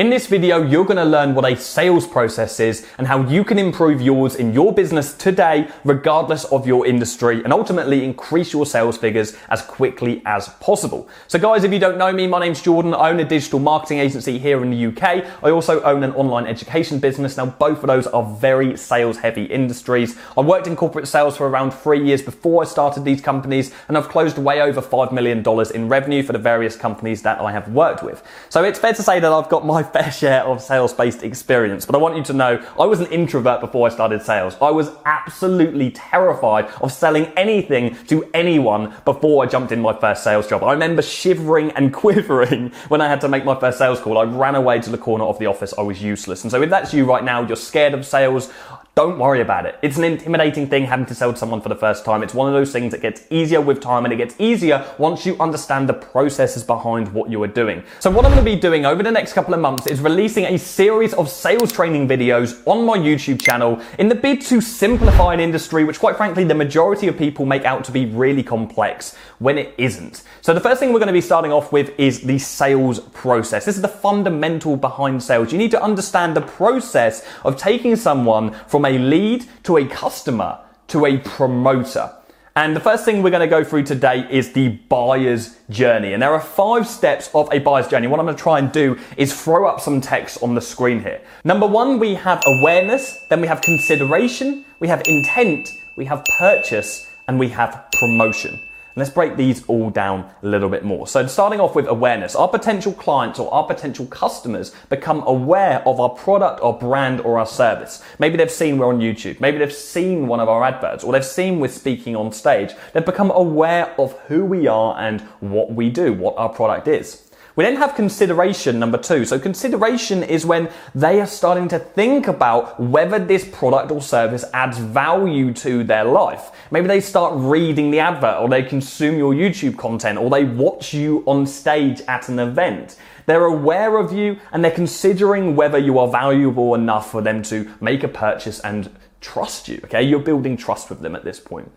In this video, you're going to learn what a sales process is and how you can improve yours in your business today, regardless of your industry, and ultimately increase your sales figures as quickly as possible. So guys, if you don't know me, my name's Jordan. I own a digital marketing agency here in the UK. I also own an online education business. Now, both of those are very sales heavy industries. I worked in corporate sales for around three years before I started these companies, and I've closed way over $5 million in revenue for the various companies that I have worked with. So it's fair to say that I've got my fair share of sales based experience. But I want you to know I was an introvert before I started sales. I was absolutely terrified of selling anything to anyone before I jumped in my first sales job. I remember shivering and quivering when I had to make my first sales call. I ran away to the corner of the office. I was useless. And so if that's you right now, you're scared of sales, don't worry about it. It's an intimidating thing having to sell to someone for the first time. It's one of those things that gets easier with time and it gets easier once you understand the processes behind what you are doing. So what I'm going to be doing over the next couple of months is releasing a series of sales training videos on my YouTube channel in the bid to simplify an industry which quite frankly the majority of people make out to be really complex when it isn't. So the first thing we're going to be starting off with is the sales process. This is the fundamental behind sales. You need to understand the process of taking someone from from a lead to a customer to a promoter. And the first thing we're going to go through today is the buyer's journey. And there are five steps of a buyer's journey. What I'm going to try and do is throw up some text on the screen here. Number one, we have awareness, then we have consideration, we have intent, we have purchase, and we have promotion. Let's break these all down a little bit more. So starting off with awareness, our potential clients or our potential customers become aware of our product or brand or our service. Maybe they've seen we're on YouTube. Maybe they've seen one of our adverts or they've seen we're speaking on stage. They've become aware of who we are and what we do, what our product is. We then have consideration number two. So consideration is when they are starting to think about whether this product or service adds value to their life. Maybe they start reading the advert or they consume your YouTube content or they watch you on stage at an event. They're aware of you and they're considering whether you are valuable enough for them to make a purchase and trust you. Okay. You're building trust with them at this point.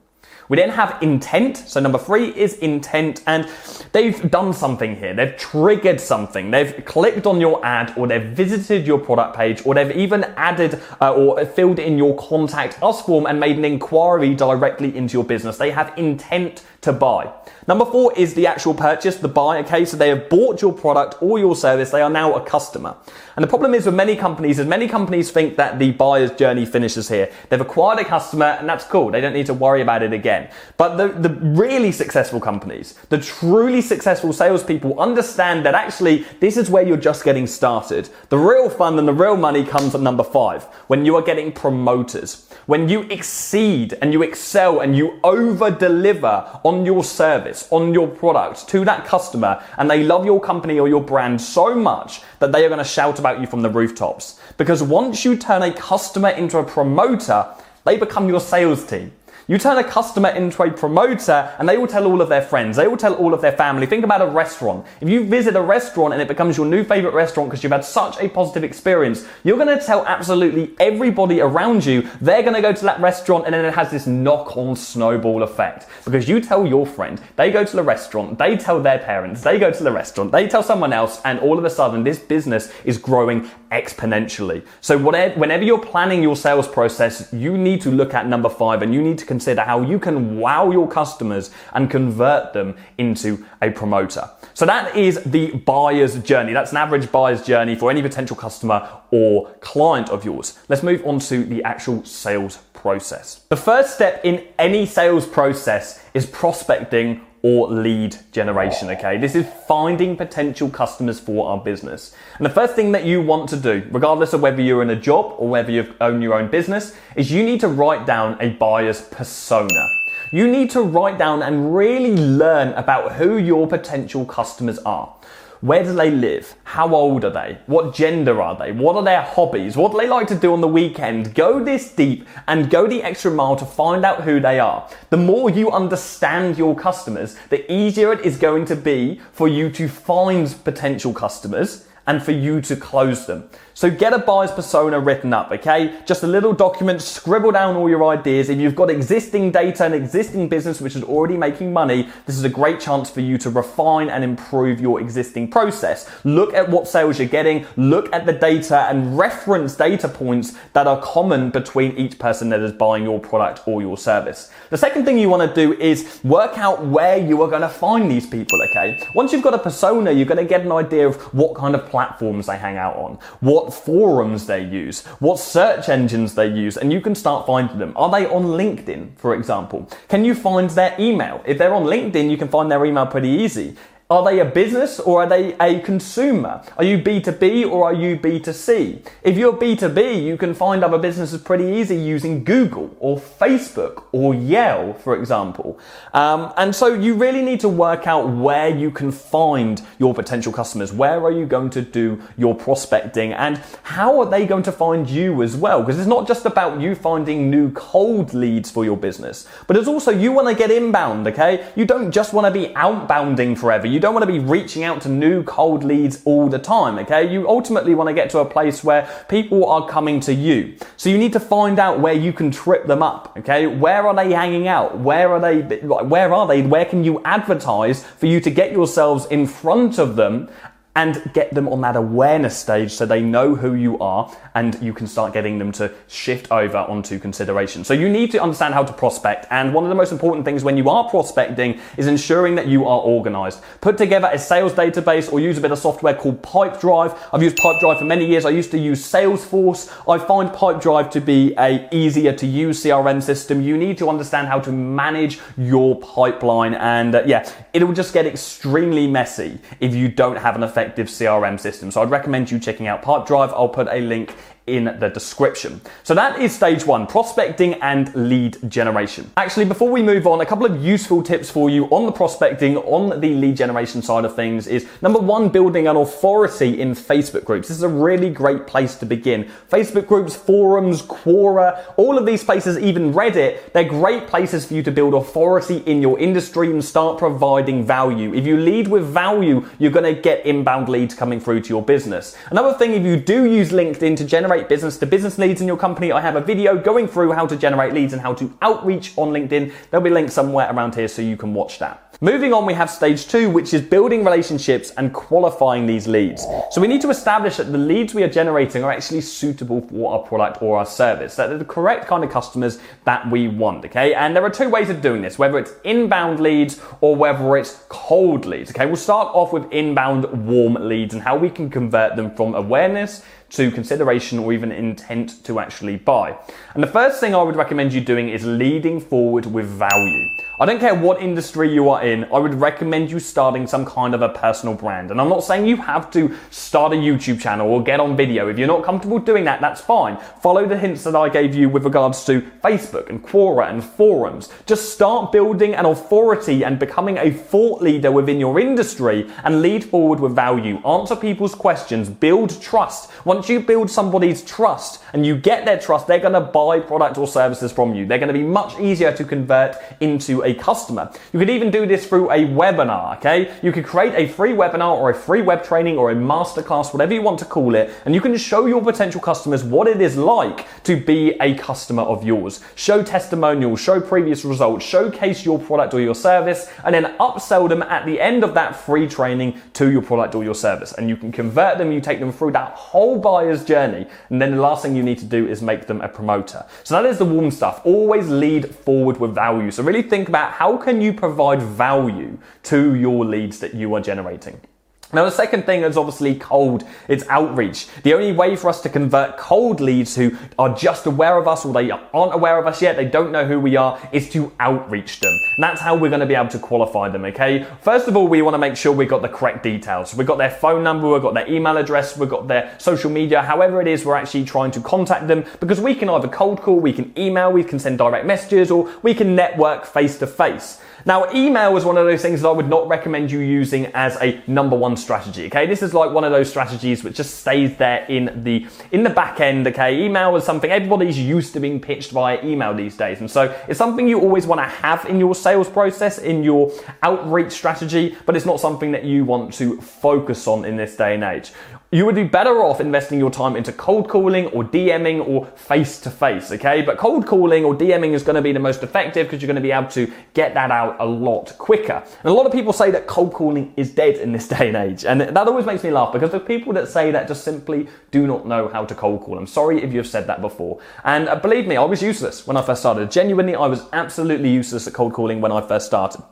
We then have intent. So number three is intent and they've done something here. They've triggered something. They've clicked on your ad or they've visited your product page or they've even added uh, or filled in your contact us form and made an inquiry directly into your business. They have intent to buy. Number four is the actual purchase, the buy. Okay, so they have bought your product or your service. They are now a customer. And the problem is with many companies is many companies think that the buyer's journey finishes here. They've acquired a customer and that's cool. They don't need to worry about it again. But the, the really successful companies, the truly successful salespeople understand that actually this is where you're just getting started. The real fun and the real money comes at number five, when you are getting promoters. When you exceed and you excel and you over deliver on your service, on your product to that customer and they love your company or your brand so much that they are going to shout about you from the rooftops. Because once you turn a customer into a promoter, they become your sales team. You turn a customer into a promoter and they will tell all of their friends. They will tell all of their family. Think about a restaurant. If you visit a restaurant and it becomes your new favorite restaurant because you've had such a positive experience, you're going to tell absolutely everybody around you they're going to go to that restaurant and then it has this knock on snowball effect. Because you tell your friend, they go to the restaurant, they tell their parents, they go to the restaurant, they tell someone else, and all of a sudden this business is growing exponentially. So whatever, whenever you're planning your sales process, you need to look at number five and you need to consider how you can wow your customers and convert them into a promoter. So that is the buyer's journey. That's an average buyer's journey for any potential customer or client of yours. Let's move on to the actual sales process. The first step in any sales process is prospecting or lead generation, okay? This is finding potential customers for our business. And the first thing that you want to do, regardless of whether you're in a job or whether you own your own business, is you need to write down a buyer's persona. You need to write down and really learn about who your potential customers are. Where do they live? How old are they? What gender are they? What are their hobbies? What do they like to do on the weekend? Go this deep and go the extra mile to find out who they are. The more you understand your customers, the easier it is going to be for you to find potential customers and for you to close them. So get a buyer's persona written up, okay? Just a little document, scribble down all your ideas. If you've got existing data and existing business which is already making money, this is a great chance for you to refine and improve your existing process. Look at what sales you're getting, look at the data and reference data points that are common between each person that is buying your product or your service. The second thing you want to do is work out where you are going to find these people, okay? Once you've got a persona, you're going to get an idea of what kind of platforms they hang out on, what forums they use, what search engines they use, and you can start finding them. Are they on LinkedIn, for example? Can you find their email? If they're on LinkedIn, you can find their email pretty easy. Are they a business or are they a consumer? Are you B2B or are you B2C? If you're B2B, you can find other businesses pretty easy using Google or Facebook or Yelp, for example. Um, and so you really need to work out where you can find your potential customers. Where are you going to do your prospecting and how are they going to find you as well? Because it's not just about you finding new cold leads for your business, but it's also you want to get inbound, okay? You don't just want to be outbounding forever. You don't want to be reaching out to new cold leads all the time, okay? You ultimately want to get to a place where people are coming to you. So you need to find out where you can trip them up, okay? Where are they hanging out? Where are they, where are they? Where can you advertise for you to get yourselves in front of them and get them on that awareness stage so they know who you are and you can start getting them to shift over onto consideration. So you need to understand how to prospect and one of the most important things when you are prospecting is ensuring that you are organized. Put together a sales database or use a bit of software called Pipedrive. I've used Pipedrive for many years. I used to use Salesforce. I find Pipedrive to be a easier to use CRM system. You need to understand how to manage your pipeline and uh, yeah, it will just get extremely messy if you don't have an effective effective CRM system. So I'd recommend you checking out Pipedrive. I'll put a link in the description. So that is stage one, prospecting and lead generation. Actually, before we move on, a couple of useful tips for you on the prospecting, on the lead generation side of things is number one, building an authority in Facebook groups. This is a really great place to begin. Facebook groups, forums, Quora, all of these places, even Reddit, they're great places for you to build authority in your industry and start providing value. If you lead with value, you're going to get inbound leads coming through to your business. Another thing, if you do use LinkedIn to generate generate business to business leads in your company, I have a video going through how to generate leads and how to outreach on LinkedIn. There'll be links somewhere around here so you can watch that. Moving on, we have stage two, which is building relationships and qualifying these leads. So we need to establish that the leads we are generating are actually suitable for our product or our service, that they're the correct kind of customers that we want, okay? And there are two ways of doing this, whether it's inbound leads or whether it's cold leads, okay? We'll start off with inbound warm leads and how we can convert them from awareness to consideration or even intent to actually buy. And the first thing I would recommend you doing is leading forward with value. I don't care what industry you are in, I would recommend you starting some kind of a personal brand. And I'm not saying you have to start a YouTube channel or get on video. If you're not comfortable doing that, that's fine. Follow the hints that I gave you with regards to Facebook and Quora and forums. Just start building an authority and becoming a thought leader within your industry and lead forward with value. Answer people's questions, build trust. Once you build somebody's trust and you get their trust, they're going to buy product or services from you. They're going to be much easier to convert into a customer. You could even do this through a webinar, okay? You could create a free webinar or a free web training or a masterclass, whatever you want to call it, and you can show your potential customers what it is like to be a customer of yours. Show testimonials, show previous results, showcase your product or your service, and then upsell them at the end of that free training to your product or your service. And you can convert them, you take them through that whole buyer's journey, and then the last thing you need to do is make them a promoter. So that is the warm stuff. Always lead forward with value. So really think about how can you provide value to your leads that you are generating. Now, the second thing is obviously cold. It's outreach. The only way for us to convert cold leads who are just aware of us or they aren't aware of us yet, they don't know who we are, is to outreach them. And that's how we're going to be able to qualify them, okay? First of all, we want to make sure we've got the correct details. We've got their phone number, we've got their email address, we've got their social media, however it is we're actually trying to contact them because we can either cold call, we can email, we can send direct messages, or we can network face to face. Now, email is one of those things that I would not recommend you using as a number one strategy. Okay, this is like one of those strategies which just stays there in the in the back end. Okay, email is something everybody's used to being pitched via email these days, and so it's something you always want to have in your sales process, in your outreach strategy, but it's not something that you want to focus on in this day and age you would be better off investing your time into cold calling or DMing or face to face, okay? But cold calling or DMing is going to be the most effective because you're going to be able to get that out a lot quicker. And a lot of people say that cold calling is dead in this day and age. And that always makes me laugh because the people that say that just simply do not know how to cold call. I'm sorry if you've said that before. And uh, believe me, I was useless when I first started. Genuinely, I was absolutely useless at cold calling when I first started.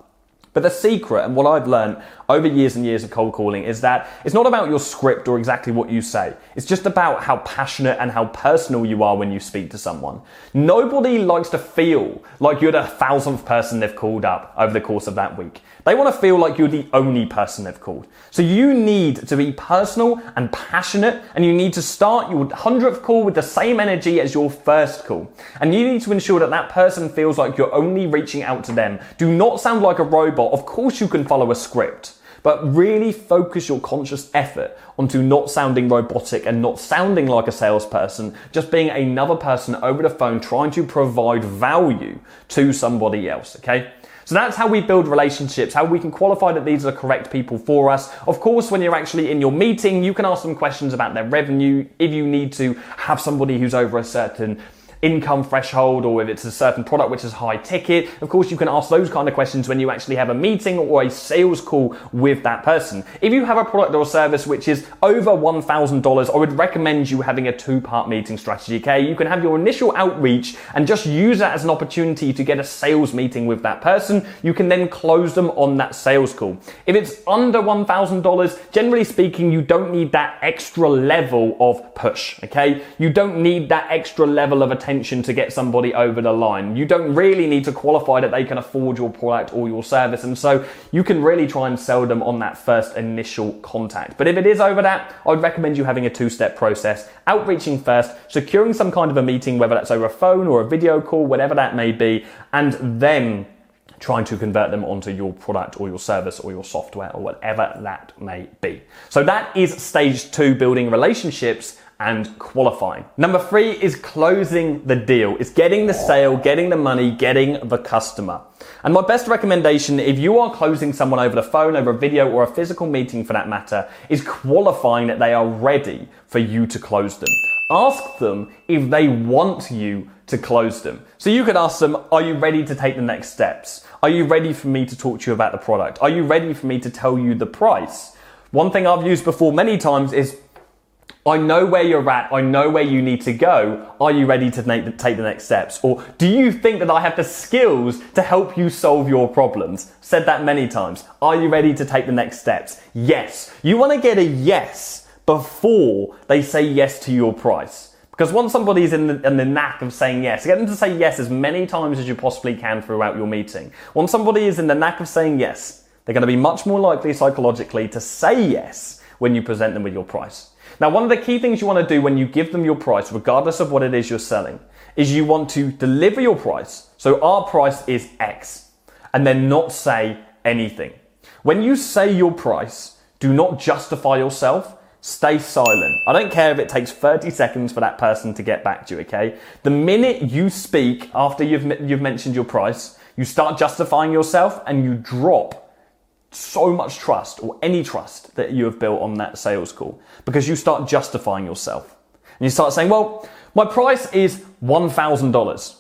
But the secret and what I've learned over years and years of cold calling is that it's not about your script or exactly what you say. It's just about how passionate and how personal you are when you speak to someone. Nobody likes to feel like you're the thousandth person they've called up over the course of that week. They want to feel like you're the only person they've called. So you need to be personal and passionate and you need to start your 100th call with the same energy as your first call. And you need to ensure that that person feels like you're only reaching out to them. Do not sound like a robot. Of course you can follow a script. But really focus your conscious effort onto not sounding robotic and not sounding like a salesperson, just being another person over the phone trying to provide value to somebody else, okay? So that's how we build relationships, how we can qualify that these are the correct people for us. Of course, when you're actually in your meeting, you can ask them questions about their revenue if you need to have somebody who's over a certain income threshold or if it's a certain product which is high ticket. Of course, you can ask those kind of questions when you actually have a meeting or a sales call with that person. If you have a product or service which is over $1,000, I would recommend you having a two part meeting strategy. Okay. You can have your initial outreach and just use that as an opportunity to get a sales meeting with that person. You can then close them on that sales call. If it's under $1,000, generally speaking, you don't need that extra level of push. Okay. You don't need that extra level of attention attention to get somebody over the line. You don't really need to qualify that they can afford your product or your service. And so you can really try and sell them on that first initial contact. But if it is over that, I'd recommend you having a two step process, outreaching first, securing some kind of a meeting, whether that's over a phone or a video call, whatever that may be, and then trying to convert them onto your product or your service or your software or whatever that may be. So that is stage two, building relationships and qualifying. Number three is closing the deal. It's getting the sale, getting the money, getting the customer. And my best recommendation, if you are closing someone over the phone, over a video, or a physical meeting for that matter, is qualifying that they are ready for you to close them. Ask them if they want you to close them. So you could ask them, are you ready to take the next steps? Are you ready for me to talk to you about the product? Are you ready for me to tell you the price? One thing I've used before many times is I know where you're at. I know where you need to go. Are you ready to make, take the next steps? Or do you think that I have the skills to help you solve your problems? Said that many times. Are you ready to take the next steps? Yes. You want to get a yes before they say yes to your price. Because once somebody's in the, in the knack of saying yes, get them to say yes as many times as you possibly can throughout your meeting. Once somebody is in the knack of saying yes, they're going to be much more likely psychologically to say yes when you present them with your price. Now, one of the key things you want to do when you give them your price, regardless of what it is you're selling, is you want to deliver your price. So our price is X and then not say anything. When you say your price, do not justify yourself. Stay silent. I don't care if it takes 30 seconds for that person to get back to you, okay? The minute you speak after you've, you've mentioned your price, you start justifying yourself and you drop so much trust or any trust that you have built on that sales call because you start justifying yourself. And you start saying, well, my price is $1,000.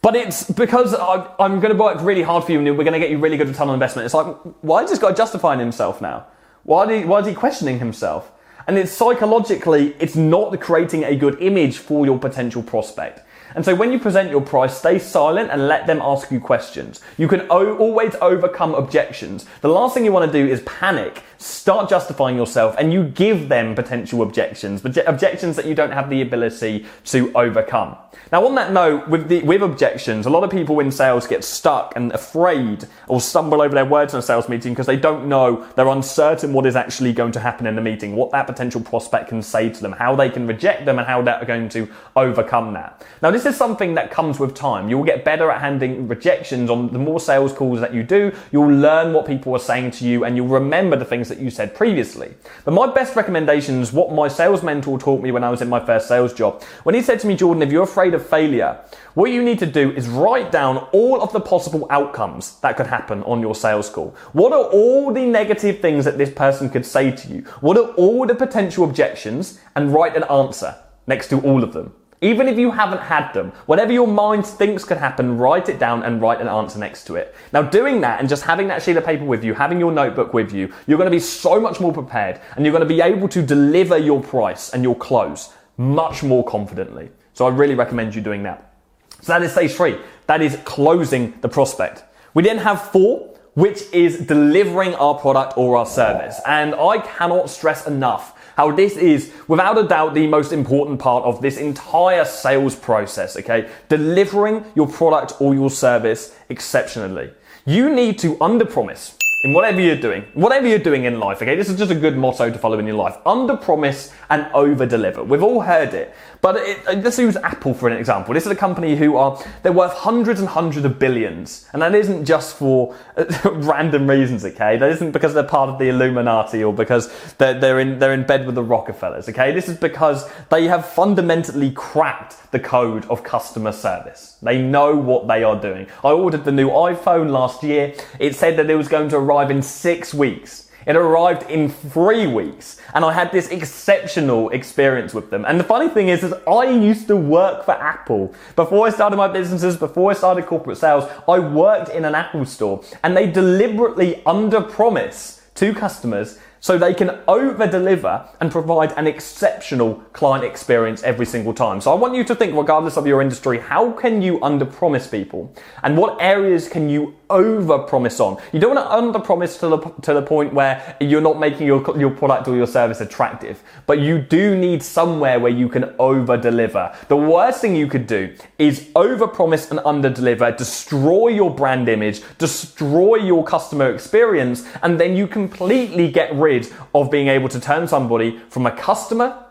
But it's because I, am going to work really hard for you and we're going to get you really good return on investment. It's like, why is this guy justifying himself now? Why, why is he questioning himself? And it's psychologically, it's not creating a good image for your potential prospect. And so when you present your price, stay silent and let them ask you questions. You can o- always overcome objections. The last thing you want to do is panic, start justifying yourself, and you give them potential objections, objections that you don't have the ability to overcome. Now, on that note, with, the, with objections, a lot of people in sales get stuck and afraid or stumble over their words in a sales meeting because they don't know, they're uncertain what is actually going to happen in the meeting, what that potential prospect can say to them, how they can reject them, and how they're going to overcome that. Now, this is something that comes with time. You will get better at handling rejections on the more sales calls that you do. You'll learn what people are saying to you and you'll remember the things that you said previously. But my best recommendations, what my sales mentor taught me when I was in my first sales job, when he said to me, Jordan, if you're afraid of failure, what you need to do is write down all of the possible outcomes that could happen on your sales call. What are all the negative things that this person could say to you? What are all the potential objections? And write an answer next to all of them. Even if you haven't had them, whatever your mind thinks could happen, write it down and write an answer next to it. Now, doing that and just having that sheet of paper with you, having your notebook with you, you're going to be so much more prepared and you're going to be able to deliver your price and your close much more confidently. So I really recommend you doing that. So that is stage three. That is closing the prospect. We then have four, which is delivering our product or our service. And I cannot stress enough how this is, without a doubt, the most important part of this entire sales process, okay? Delivering your product or your service exceptionally. You need to underpromise in whatever you're doing, whatever you're doing in life, okay? This is just a good motto to follow in your life. Under promise and over deliver. We've all heard it. But it, let's use Apple for an example. This is a company who are, they're worth hundreds and hundreds of billions. And that isn't just for uh, random reasons, okay? That isn't because they're part of the Illuminati or because they're, they're, in, they're in bed with the Rockefellers, okay? This is because they have fundamentally cracked the code of customer service. They know what they are doing. I ordered the new iPhone last year. It said that it was going to arrive in six weeks. It arrived in three weeks and I had this exceptional experience with them. And the funny thing is, is I used to work for Apple. Before I started my businesses, before I started corporate sales, I worked in an Apple store and they deliberately under promise to customers so they can over deliver and provide an exceptional client experience every single time. So I want you to think, regardless of your industry, how can you under promise people? And what areas can you over promise on? You don't want to under promise to the, to the point where you're not making your, your product or your service attractive, but you do need somewhere where you can over deliver. The worst thing you could do is over promise and under deliver, destroy your brand image, destroy your customer experience, and then you completely get rid of being able to turn somebody from a customer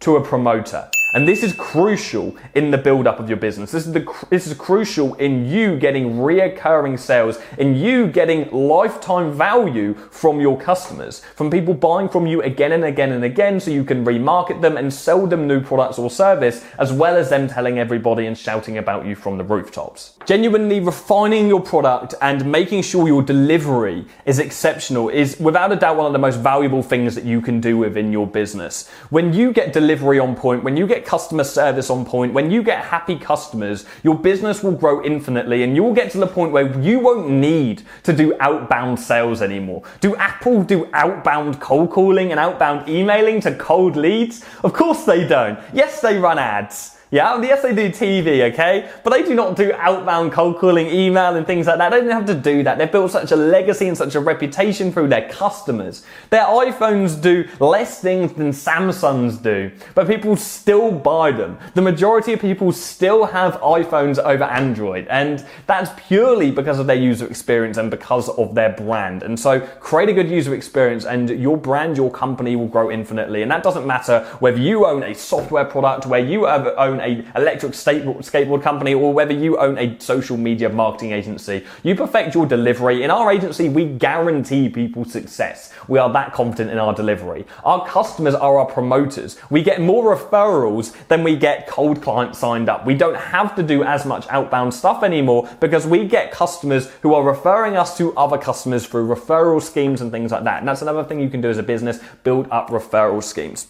to a promoter. And this is crucial in the build up of your business. This is the, this is crucial in you getting reoccurring sales, in you getting lifetime value from your customers, from people buying from you again and again and again so you can remarket them and sell them new products or service, as well as them telling everybody and shouting about you from the rooftops. Genuinely refining your product and making sure your delivery is exceptional is without a doubt one of the most valuable things that you can do within your business. When you get delivery on point, when you get customer service on point, when you get happy customers, your business will grow infinitely and you'll get to the point where you won't need to do outbound sales anymore. Do Apple do outbound cold calling and outbound emailing to cold leads? Of course they don't. Yes, they run ads. Yeah, yes, they do TV, okay? But they do not do outbound cold calling, email, and things like that. They don't have to do that. They've built such a legacy and such a reputation through their customers. Their iPhones do less things than Samsungs do, but people still buy them. The majority of people still have iPhones over Android, and that's purely because of their user experience and because of their brand. And so, create a good user experience, and your brand, your company will grow infinitely. And that doesn't matter whether you own a software product, where you own a electric skateboard company or whether you own a social media marketing agency. You perfect your delivery. In our agency, we guarantee people success. We are that confident in our delivery. Our customers are our promoters. We get more referrals than we get cold clients signed up. We don't have to do as much outbound stuff anymore because we get customers who are referring us to other customers through referral schemes and things like that. And that's another thing you can do as a business, build up referral schemes.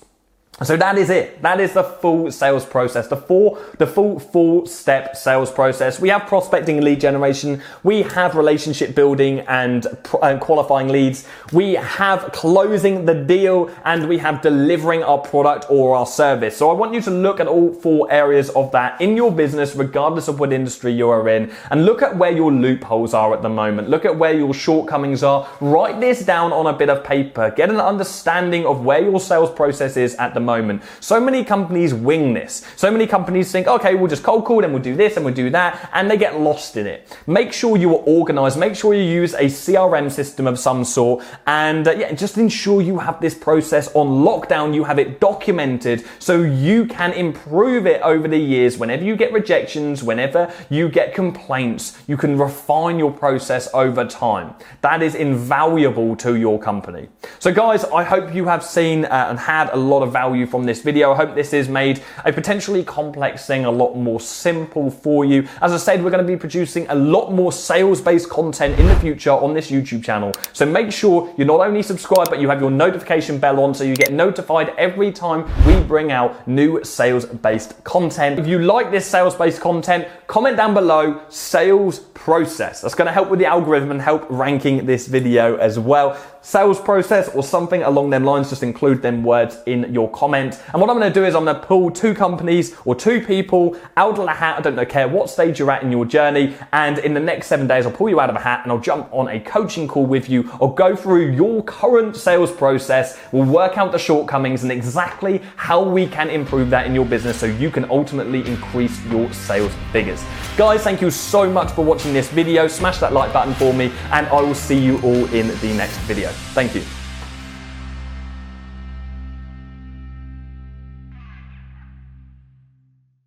So that is it. That is the full sales process. The four, the full four step sales process. We have prospecting and lead generation. We have relationship building and, and qualifying leads. We have closing the deal and we have delivering our product or our service. So I want you to look at all four areas of that in your business, regardless of what industry you are in, and look at where your loopholes are at the moment. Look at where your shortcomings are. Write this down on a bit of paper. Get an understanding of where your sales process is at the moment moment. So many companies wing this. So many companies think, okay, we'll just cold call and we'll do this and we'll do that, and they get lost in it. Make sure you are organized. Make sure you use a CRM system of some sort, and uh, yeah, just ensure you have this process on lockdown. You have it documented so you can improve it over the years. Whenever you get rejections, whenever you get complaints, you can refine your process over time. That is invaluable to your company. So, guys, I hope you have seen uh, and had a lot of value from this video. I hope this has made a potentially complex thing a lot more simple for you. As I said, we're going to be producing a lot more sales based content in the future on this YouTube channel. So, make sure you're not only subscribed, but you have your notification bell on so you get notified every time we bring out new sales based content. If you like this sales based content, comment down below sales process. That's going to help with the algorithm and help ranking this video as well sales process or something along them lines, just include them words in your comment. And what I'm going to do is I'm going to pull two companies or two people out of the hat. I don't know, care what stage you're at in your journey. And in the next seven days, I'll pull you out of a hat and I'll jump on a coaching call with you I'll go through your current sales process. We'll work out the shortcomings and exactly how we can improve that in your business so you can ultimately increase your sales figures. Guys, thank you so much for watching this video. Smash that like button for me and I will see you all in the next video. Thank you.